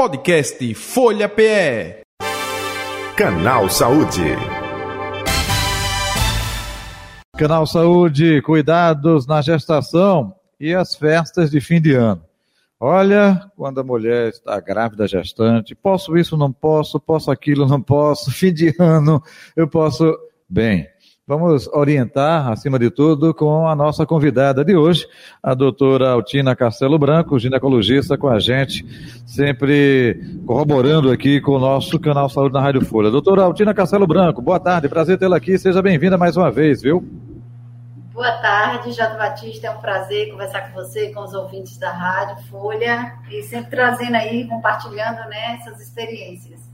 Podcast Folha PE. Canal Saúde. Canal Saúde, cuidados na gestação e as festas de fim de ano. Olha, quando a mulher está grávida, gestante, posso isso, não posso, posso aquilo, não posso, fim de ano, eu posso. Bem, Vamos orientar, acima de tudo, com a nossa convidada de hoje, a doutora Altina Castelo Branco, ginecologista com a gente, sempre corroborando aqui com o nosso canal Saúde na Rádio Folha. Doutora Altina Castelo Branco, boa tarde, prazer tê-la aqui, seja bem-vinda mais uma vez, viu? Boa tarde, Jota Batista, é um prazer conversar com você, com os ouvintes da Rádio Folha, e sempre trazendo aí, compartilhando né, essas experiências.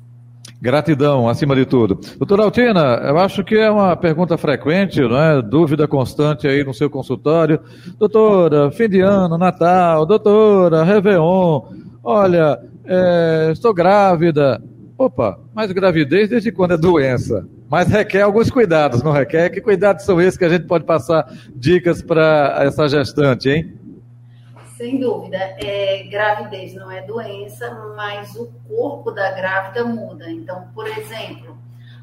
Gratidão, acima de tudo. Doutora Altina, eu acho que é uma pergunta frequente, não é? Dúvida constante aí no seu consultório. Doutora, fim de ano, Natal, doutora, Réveillon, olha, é, estou grávida. Opa, mas gravidez desde quando é doença? Mas requer alguns cuidados, não requer? Que cuidados são esses que a gente pode passar dicas para essa gestante, hein? Sem dúvida, é, gravidez não é doença, mas o corpo da grávida muda. Então, por exemplo,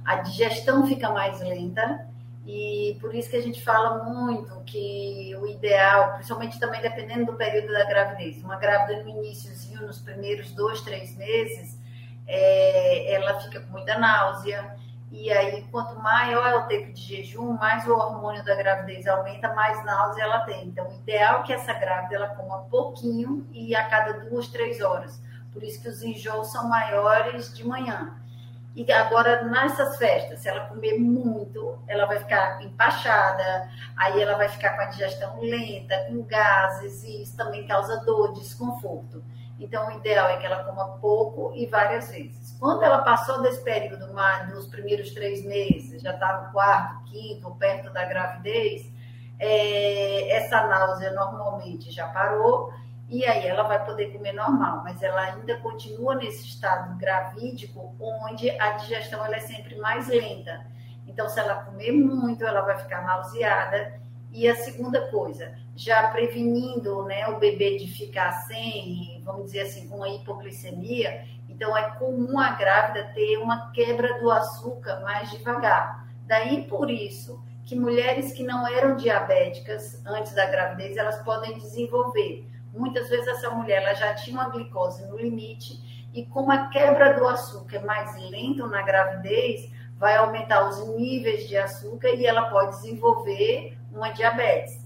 a digestão fica mais lenta e por isso que a gente fala muito que o ideal, principalmente também dependendo do período da gravidez, uma grávida no iníciozinho, nos primeiros dois, três meses, é, ela fica com muita náusea, e aí, quanto maior é o tempo de jejum, mais o hormônio da gravidez aumenta, mais náusea ela tem. Então, o ideal é que essa grávida ela coma pouquinho e a cada duas, três horas. Por isso que os enjoos são maiores de manhã. E agora, nessas festas, se ela comer muito, ela vai ficar empachada, aí ela vai ficar com a digestão lenta, com gases, e isso também causa dor, desconforto. Então, o ideal é que ela coma pouco e várias vezes. Quando ela passou desse período, dos primeiros três meses, já está no quarto, quinto, ou perto da gravidez, é, essa náusea normalmente já parou e aí ela vai poder comer normal, mas ela ainda continua nesse estado gravídico, onde a digestão ela é sempre mais lenta. Então, se ela comer muito, ela vai ficar nauseada e a segunda coisa, já prevenindo né, o bebê de ficar sem, vamos dizer assim, com uma hipoglicemia, então é comum a grávida ter uma quebra do açúcar mais devagar. Daí por isso que mulheres que não eram diabéticas antes da gravidez, elas podem desenvolver. Muitas vezes essa mulher ela já tinha uma glicose no limite e como a quebra do açúcar é mais lento na gravidez, vai aumentar os níveis de açúcar e ela pode desenvolver uma diabetes,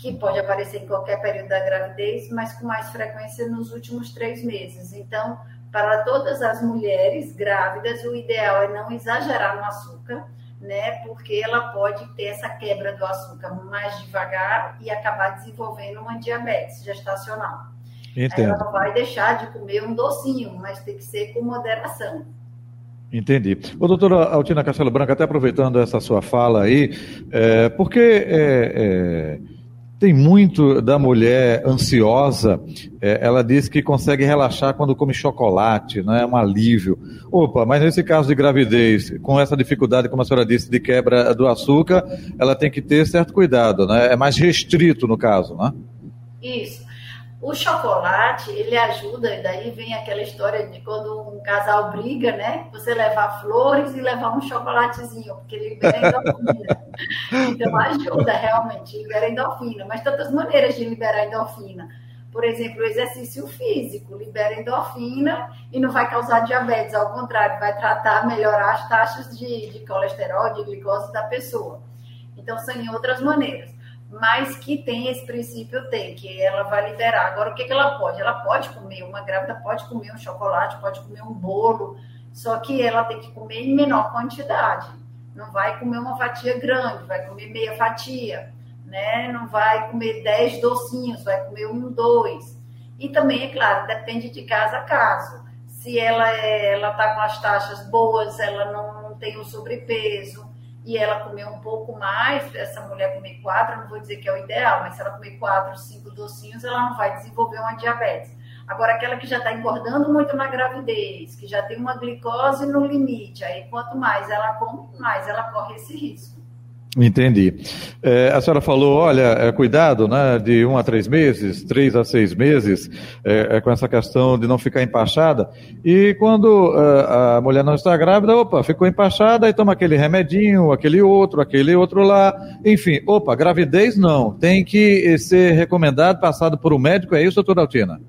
que pode aparecer em qualquer período da gravidez, mas com mais frequência nos últimos três meses. Então, para todas as mulheres grávidas, o ideal é não exagerar no açúcar, né? Porque ela pode ter essa quebra do açúcar mais devagar e acabar desenvolvendo uma diabetes gestacional. Entendo. Ela não vai deixar de comer um docinho, mas tem que ser com moderação. Entendi. Ô, doutora Altina Castelo Branco, até aproveitando essa sua fala aí, é, porque é, é, tem muito da mulher ansiosa, é, ela diz que consegue relaxar quando come chocolate, não é um alívio. Opa, mas nesse caso de gravidez, com essa dificuldade, como a senhora disse, de quebra do açúcar, ela tem que ter certo cuidado, né? É mais restrito no caso, né? Isso. O chocolate, ele ajuda, e daí vem aquela história de quando um casal briga, né? Você levar flores e levar um chocolatezinho, porque libera endorfina. então ajuda realmente, libera endorfina. Mas tantas maneiras de liberar endorfina. Por exemplo, o exercício físico libera endorfina e não vai causar diabetes, ao contrário, vai tratar, melhorar as taxas de, de colesterol, de glicose da pessoa. Então, são em outras maneiras mas que tem esse princípio tem, que ela vai liberar. Agora, o que, que ela pode? Ela pode comer, uma grávida pode comer um chocolate, pode comer um bolo, só que ela tem que comer em menor quantidade. Não vai comer uma fatia grande, vai comer meia fatia, né? Não vai comer dez docinhos, vai comer um, dois. E também, é claro, depende de caso a caso. Se ela é, ela está com as taxas boas, ela não, não tem o sobrepeso, e ela comer um pouco mais, essa mulher comer quatro, não vou dizer que é o ideal, mas se ela comer quatro, cinco docinhos, ela não vai desenvolver uma diabetes. Agora, aquela que já está engordando muito na gravidez, que já tem uma glicose no limite, aí quanto mais ela come, mais ela corre esse risco. Entendi. É, a senhora falou, olha, é, cuidado, né, de um a três meses, três a seis meses, é, é com essa questão de não ficar empachada. E quando é, a mulher não está grávida, opa, ficou empachada, e toma aquele remedinho, aquele outro, aquele outro lá. Enfim, opa, gravidez não. Tem que ser recomendado, passado por um médico, é isso, doutora Altina?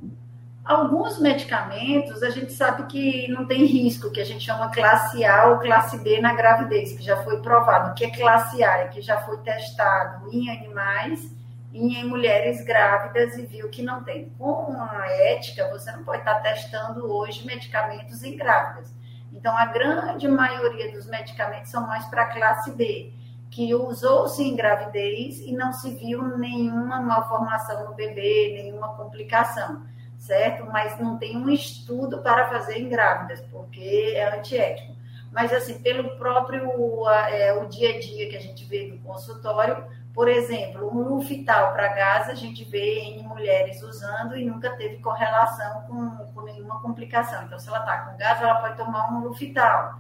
Alguns medicamentos a gente sabe que não tem risco, que a gente chama classe A ou classe B na gravidez, que já foi provado. O que é classe A? É que já foi testado em animais e em mulheres grávidas e viu que não tem. Com a ética, você não pode estar testando hoje medicamentos em grávidas. Então, a grande maioria dos medicamentos são mais para classe B, que usou-se em gravidez e não se viu nenhuma malformação no bebê, nenhuma complicação certo? Mas não tem um estudo para fazer em grávidas, porque é antiético. Mas, assim, pelo próprio é, o dia a dia que a gente vê no consultório, por exemplo, um Lufital para gás, a gente vê em mulheres usando e nunca teve correlação com, com nenhuma complicação. Então, se ela está com gás, ela pode tomar um Lufital.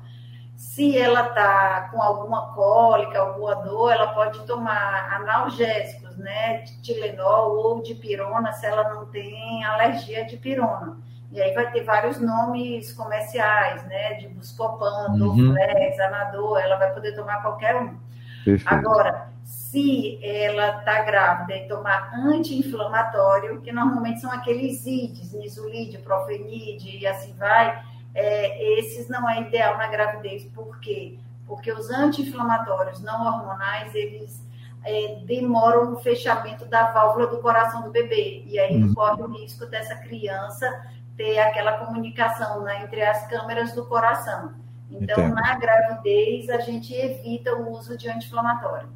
Se ela está com alguma cólica, alguma dor, ela pode tomar analgésicos, né, de Tilenol ou de pirona, se ela não tem alergia de pirona. E aí vai ter vários nomes comerciais, né, de Buscopan, uhum. Dorflex, Anador, ela vai poder tomar qualquer um. Perfeito. Agora, se ela está grávida e tomar anti-inflamatório, que normalmente são aqueles IDs, nisulide, profenide e assim vai, é, esses não é ideal na gravidez. Por quê? Porque os anti-inflamatórios não hormonais, eles é, demoram o fechamento da válvula do coração do bebê. E aí uhum. corre o risco dessa criança ter aquela comunicação né, entre as câmeras do coração. Então, Entendo. na gravidez, a gente evita o uso de anti-inflamatório.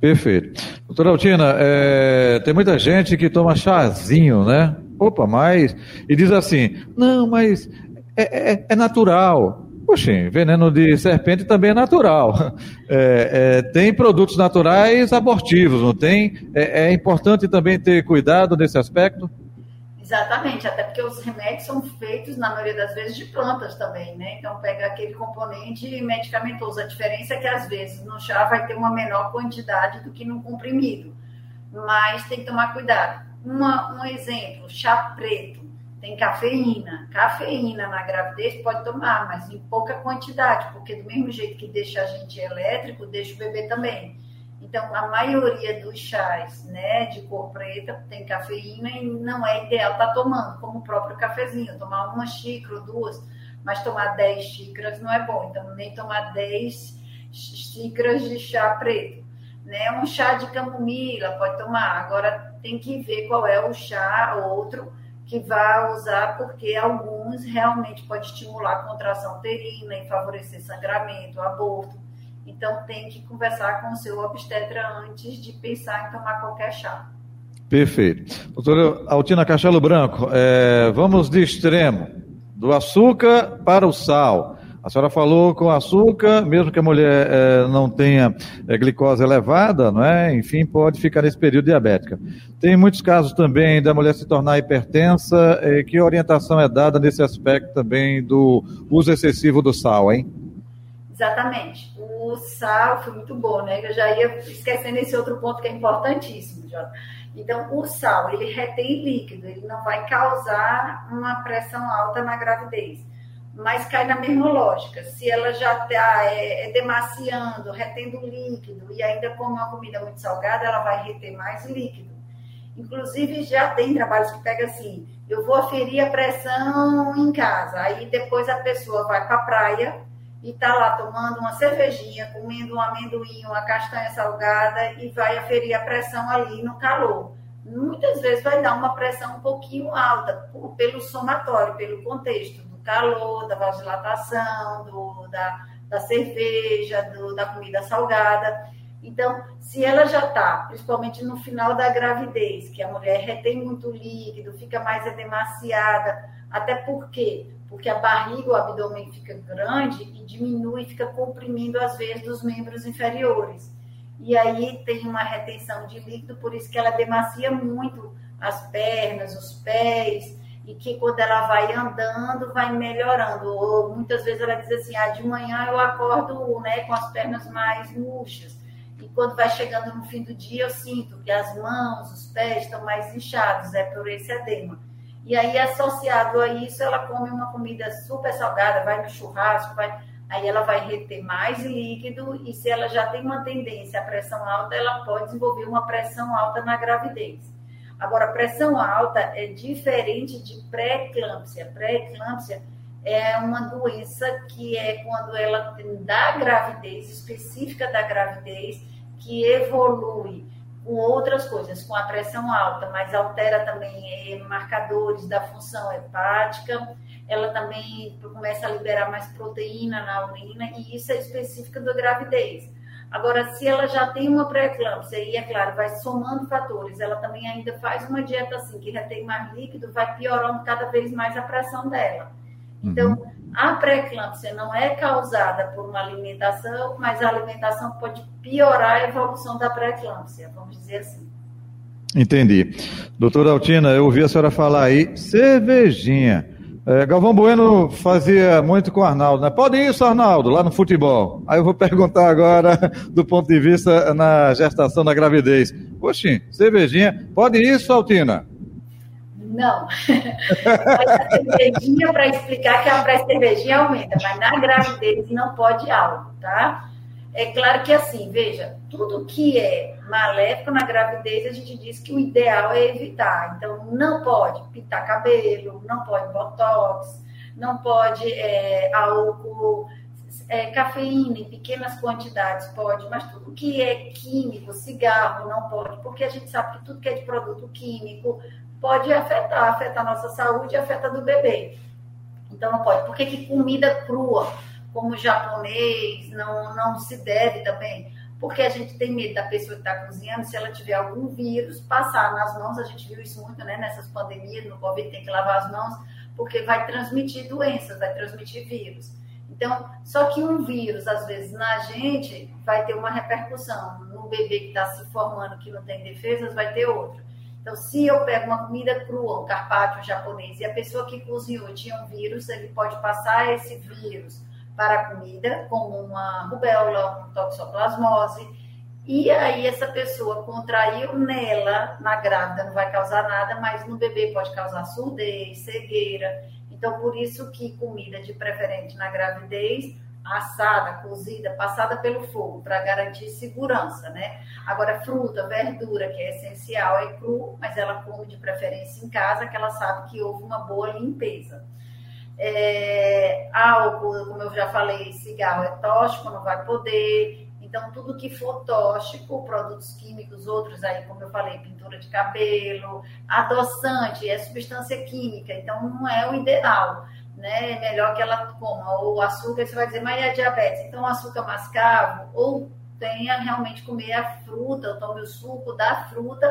Perfeito. Doutora Altina, é, tem muita gente que toma chazinho, né? Opa, mas. E diz assim: não, mas é, é, é natural. Poxa, veneno de serpente também é natural. É, é, tem produtos naturais abortivos, não tem? É, é, importante também ter cuidado nesse aspecto? Exatamente, até porque os remédios são feitos, na maioria das vezes, de plantas também, né? Então, pega aquele componente medicamentoso. A diferença é que, às vezes, no chá vai ter uma menor quantidade do que no comprimido. Mas tem que tomar cuidado. Uma, um exemplo, chá preto tem cafeína. Cafeína na gravidez pode tomar, mas em pouca quantidade, porque do mesmo jeito que deixa a gente elétrico, deixa o bebê também. Então, a maioria dos chás né, de cor preta tem cafeína e não é ideal estar tá tomando, como o próprio cafezinho, tomar uma xícara ou duas, mas tomar 10 xícaras não é bom. Então, nem tomar 10 xícaras de chá preto. Né? Um chá de camomila pode tomar, agora tem que ver qual é o chá outro que vai usar, porque alguns realmente pode estimular a contração uterina e favorecer sangramento, aborto. Então, tem que conversar com o seu obstetra antes de pensar em tomar qualquer chá. Perfeito. Doutora Altina Castelo Branco, é, vamos de extremo, do açúcar para o sal. A senhora falou com açúcar, mesmo que a mulher é, não tenha é, glicose elevada, não é? Enfim, pode ficar nesse período diabética. Tem muitos casos também da mulher se tornar hipertensa. É, que orientação é dada nesse aspecto também do uso excessivo do sal, hein? Exatamente. O sal foi muito bom, né? Eu já ia esquecendo esse outro ponto que é importantíssimo, Jota. Então, o sal, ele retém líquido, ele não vai causar uma pressão alta na gravidez mas cai na mesma lógica. Se ela já está é, é, demaciando, retendo líquido e ainda come uma comida muito salgada, ela vai reter mais líquido. Inclusive, já tem trabalhos que pega assim: eu vou aferir a pressão em casa, aí depois a pessoa vai para a praia e está lá tomando uma cervejinha, comendo um amendoim, uma castanha salgada e vai aferir a pressão ali no calor. Muitas vezes vai dar uma pressão um pouquinho alta, pelo somatório, pelo contexto calor, da vasodilatação, do, da, da cerveja, do, da comida salgada. Então, se ela já está, principalmente no final da gravidez, que a mulher retém muito líquido, fica mais edemaciada, até por quê? Porque a barriga, o abdômen fica grande e diminui, fica comprimindo as veias dos membros inferiores. E aí tem uma retenção de líquido, por isso que ela demacia muito as pernas, os pés, e que quando ela vai andando, vai melhorando. Ou muitas vezes ela diz assim, ah, de manhã eu acordo né, com as pernas mais murchas. e quando vai chegando no fim do dia, eu sinto que as mãos, os pés estão mais inchados, é por esse edema. E aí, associado a isso, ela come uma comida super salgada, vai no churrasco, vai, aí ela vai reter mais líquido, e se ela já tem uma tendência à pressão alta, ela pode desenvolver uma pressão alta na gravidez. Agora, pressão alta é diferente de pré-eclâmpsia. Pré-eclâmpsia é uma doença que é quando ela da gravidez, específica da gravidez, que evolui com outras coisas, com a pressão alta, mas altera também é, marcadores da função hepática, ela também começa a liberar mais proteína na urina, e isso é específico da gravidez. Agora, se ela já tem uma pré-eclâmpsia, e é claro, vai somando fatores, ela também ainda faz uma dieta assim, que retém mais líquido, vai piorando cada vez mais a pressão dela. Então, uhum. a pré-eclâmpsia não é causada por uma alimentação, mas a alimentação pode piorar a evolução da pré-eclâmpsia, vamos dizer assim. Entendi. Doutora Altina, eu ouvi a senhora falar aí, cervejinha. É, Galvão Bueno fazia muito com o Arnaldo, né? Pode isso, Arnaldo, lá no futebol. Aí eu vou perguntar agora, do ponto de vista na gestação da gravidez. Poxa, cervejinha, pode isso, Altina? Não. Mas cervejinha para explicar que a pré-cervejinha aumenta, mas na gravidez não pode algo, tá? É claro que assim, veja, tudo que é maléfico na gravidez, a gente diz que o ideal é evitar. Então, não pode pintar cabelo, não pode botox, não pode é, álcool, é, cafeína em pequenas quantidades pode, mas tudo que é químico, cigarro, não pode, porque a gente sabe que tudo que é de produto químico pode afetar, afetar a nossa saúde e afeta do bebê. Então não pode. Por que, que comida crua, como japonês, não, não se deve também? Porque a gente tem medo da pessoa que está cozinhando, se ela tiver algum vírus, passar nas mãos. A gente viu isso muito né, nessas pandemias, no Covid, tem que lavar as mãos, porque vai transmitir doenças, vai transmitir vírus. Então, só que um vírus, às vezes, na gente, vai ter uma repercussão. No bebê que está se formando, que não tem defesas, vai ter outra. Então, se eu pego uma comida crua, um carpaccio japonês, e a pessoa que cozinhou tinha um vírus, ele pode passar esse vírus para a comida, como uma rubéola, toxoplasmose, e aí essa pessoa contraiu nela, na grávida não vai causar nada, mas no bebê pode causar surdez, cegueira. Então, por isso que comida de preferente na gravidez assada, cozida, passada pelo fogo, para garantir segurança, né? Agora, fruta, verdura, que é essencial, é cru, mas ela come de preferência em casa, que ela sabe que houve uma boa limpeza. É, álcool, como eu já falei, cigarro é tóxico, não vai poder. Então, tudo que for tóxico, produtos químicos, outros aí, como eu falei, pintura de cabelo, adoçante, é substância química, então não é o ideal né? É melhor que ela coma. Ou açúcar, você vai dizer, mas é diabetes? Então, açúcar mascavo, ou tenha realmente comer a fruta, ou tome o suco da fruta,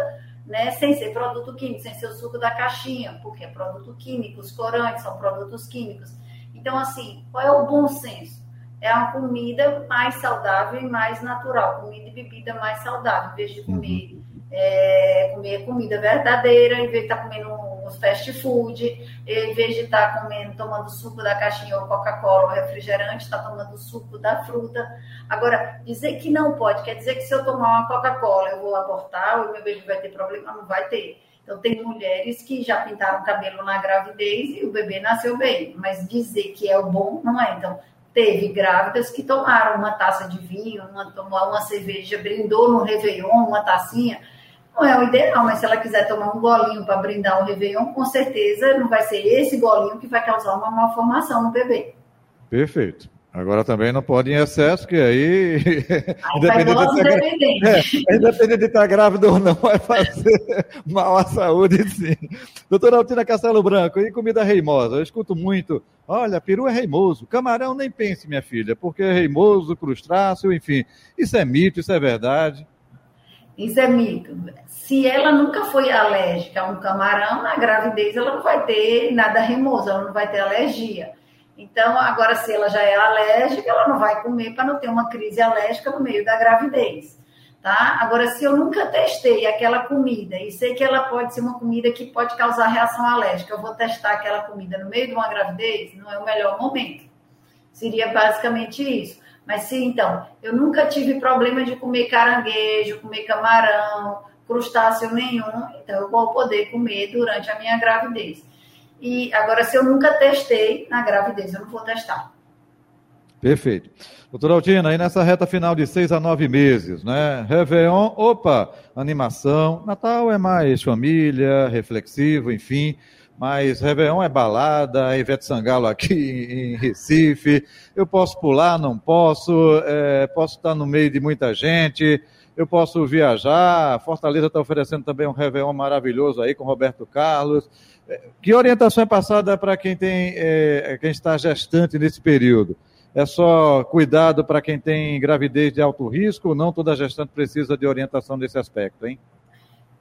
né? Sem ser produto químico, sem ser o suco da caixinha, porque é produto químico, os corantes são produtos químicos. Então, assim, qual é o bom senso? É uma comida mais saudável e mais natural, comida e bebida mais saudável, em vez de comer, uhum. é, comer comida verdadeira, em vez de estar comendo os fast food, em vez de estar tá comendo, tomando suco da caixinha ou Coca-Cola ou refrigerante, está tomando suco da fruta. Agora, dizer que não pode, quer dizer que se eu tomar uma Coca-Cola eu vou abortar ou meu bebê vai ter problema? Não vai ter. Então, tem mulheres que já pintaram cabelo na gravidez e o bebê nasceu bem, mas dizer que é o bom não é. Então, teve grávidas que tomaram uma taça de vinho, uma, tomou uma cerveja, brindou no Réveillon, uma tacinha não é o ideal, mas se ela quiser tomar um golinho para brindar o Réveillon, com certeza não vai ser esse golinho que vai causar uma malformação no bebê. Perfeito. Agora também não pode em excesso, que aí. aí independente, de estar, é, independente de estar grávida ou não, vai fazer mal à saúde, sim. Doutora Altina Castelo Branco, e comida reimosa? Eu escuto muito. Olha, peru é reimoso. Camarão nem pense, minha filha, porque é reimoso, crustáceo, enfim. Isso é mito, isso é verdade. Isso é mito. Se ela nunca foi alérgica a um camarão, na gravidez ela não vai ter nada remoso, ela não vai ter alergia. Então, agora, se ela já é alérgica, ela não vai comer para não ter uma crise alérgica no meio da gravidez. Tá? Agora, se eu nunca testei aquela comida e sei que ela pode ser uma comida que pode causar reação alérgica, eu vou testar aquela comida no meio de uma gravidez, não é o melhor momento. Seria basicamente isso. Mas se então, eu nunca tive problema de comer caranguejo, comer camarão, crustáceo nenhum, então eu vou poder comer durante a minha gravidez. E agora, se eu nunca testei na gravidez, eu não vou testar. Perfeito. Doutora Altina, aí nessa reta final de seis a nove meses, né? Réveillon, opa, animação. Natal é mais família, reflexivo, enfim. Mas Réveillon é balada, Ivete Sangalo aqui em Recife. Eu posso pular, não posso. É, posso estar no meio de muita gente. Eu posso viajar. Fortaleza está oferecendo também um Réveillon maravilhoso aí com Roberto Carlos. É, que orientação é passada para quem tem, é, quem está gestante nesse período? É só cuidado para quem tem gravidez de alto risco não toda gestante precisa de orientação nesse aspecto, hein?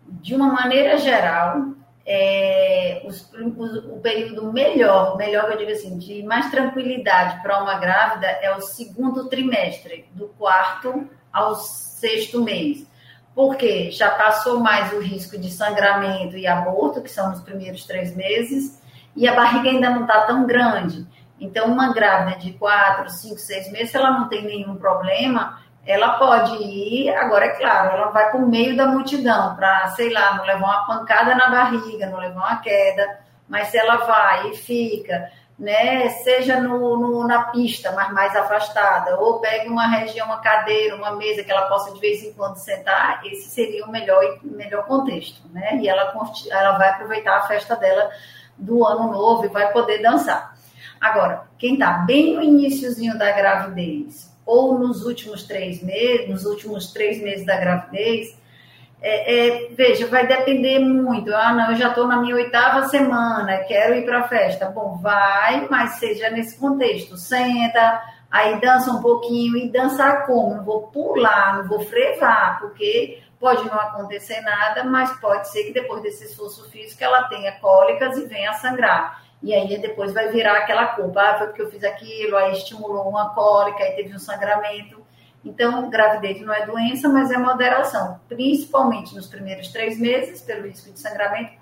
De uma maneira geral, é, os, os, o período melhor, melhor eu digo assim, de mais tranquilidade para uma grávida é o segundo trimestre, do quarto ao sexto mês. Porque já passou mais o risco de sangramento e aborto, que são nos primeiros três meses, e a barriga ainda não está tão grande. Então, uma grávida de quatro, cinco, seis meses, se ela não tem nenhum problema, ela pode ir, agora é claro, ela vai para o meio da multidão, para, sei lá, não levar uma pancada na barriga, não levar uma queda, mas se ela vai e fica, né, seja no, no, na pista, mas mais afastada, ou pegue uma região, uma cadeira, uma mesa que ela possa de vez em quando sentar, esse seria o melhor, melhor contexto, né, e ela, ela vai aproveitar a festa dela do ano novo e vai poder dançar. Agora, quem está bem no iníciozinho da gravidez ou nos últimos três meses, nos últimos três meses da gravidez, é, é, veja, vai depender muito. Ah, não, eu já estou na minha oitava semana, quero ir para a festa. Bom, vai, mas seja nesse contexto. Senta, aí dança um pouquinho e dançar como? Não vou pular, não vou frevar, porque pode não acontecer nada, mas pode ser que depois desse esforço físico ela tenha cólicas e venha a sangrar. E aí depois vai virar aquela culpa, ah, foi porque eu fiz aquilo, aí estimulou uma cólica, aí teve um sangramento. Então, gravidez não é doença, mas é moderação, principalmente nos primeiros três meses, pelo risco de sangramento,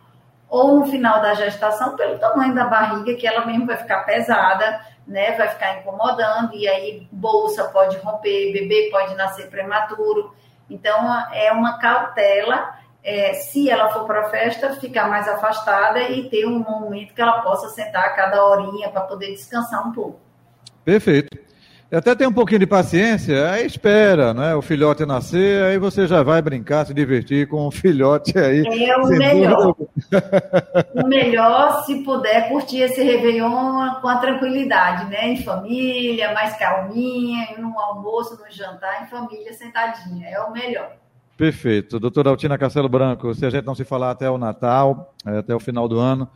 ou no final da gestação, pelo tamanho da barriga, que ela mesmo vai ficar pesada, né? Vai ficar incomodando, e aí bolsa pode romper, bebê pode nascer prematuro. Então, é uma cautela é, se ela for para a festa, ficar mais afastada e ter um momento que ela possa sentar a cada horinha para poder descansar um pouco. Perfeito. Até tem um pouquinho de paciência, aí espera, né? O filhote nascer, aí você já vai brincar, se divertir com o filhote aí. É o melhor. o melhor, se puder, curtir esse Réveillon com a tranquilidade, né? Em família, mais calminha, no almoço, no jantar, em família, sentadinha. É o melhor. Perfeito. Doutora Altina Castelo Branco, se a gente não se falar até o Natal, é, até o final do ano,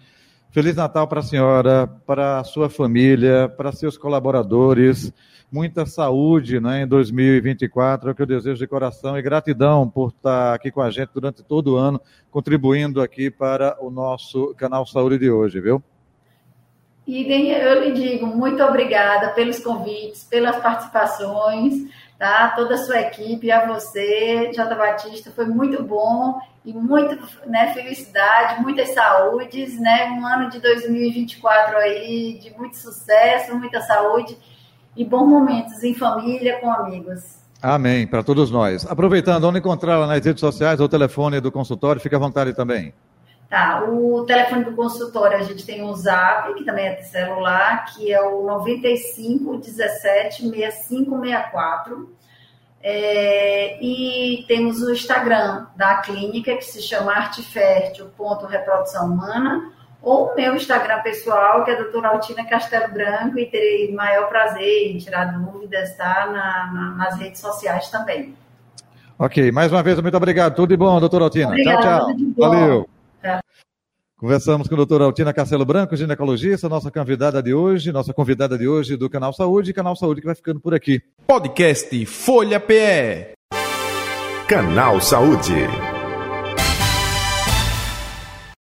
Feliz Natal para a senhora, para a sua família, para seus colaboradores, muita saúde né, em 2024, é o que eu desejo de coração, e gratidão por estar aqui com a gente durante todo o ano, contribuindo aqui para o nosso canal Saúde de hoje, viu? Idem, eu lhe digo, muito obrigada pelos convites, pelas participações tá? Toda a sua equipe, a você, Jota Batista, foi muito bom e muito, né, felicidade, muitas saúdes, né? Um ano de 2024 aí de muito sucesso, muita saúde e bons momentos em família, com amigos. Amém, para todos nós. Aproveitando, onde encontrá-la nas redes sociais, o telefone do consultório, fique à vontade também. Tá, o telefone do consultório a gente tem o Zap, que também é celular, que é o 95 17 65 64. É, e temos o Instagram da clínica, que se chama artefértil.reprodução humana, ou o meu Instagram pessoal, que é a doutora Altina Castelo Branco, e terei maior prazer em tirar dúvidas tá, na, na, nas redes sociais também. Ok, mais uma vez, muito obrigado. Tudo de bom, doutora Altina. Obrigada, tchau, tchau. Valeu. Conversamos com a doutora Altina Castelo Branco, ginecologista, nossa convidada de hoje, nossa convidada de hoje do Canal Saúde, Canal Saúde que vai ficando por aqui. Podcast Folha PE. Canal Saúde.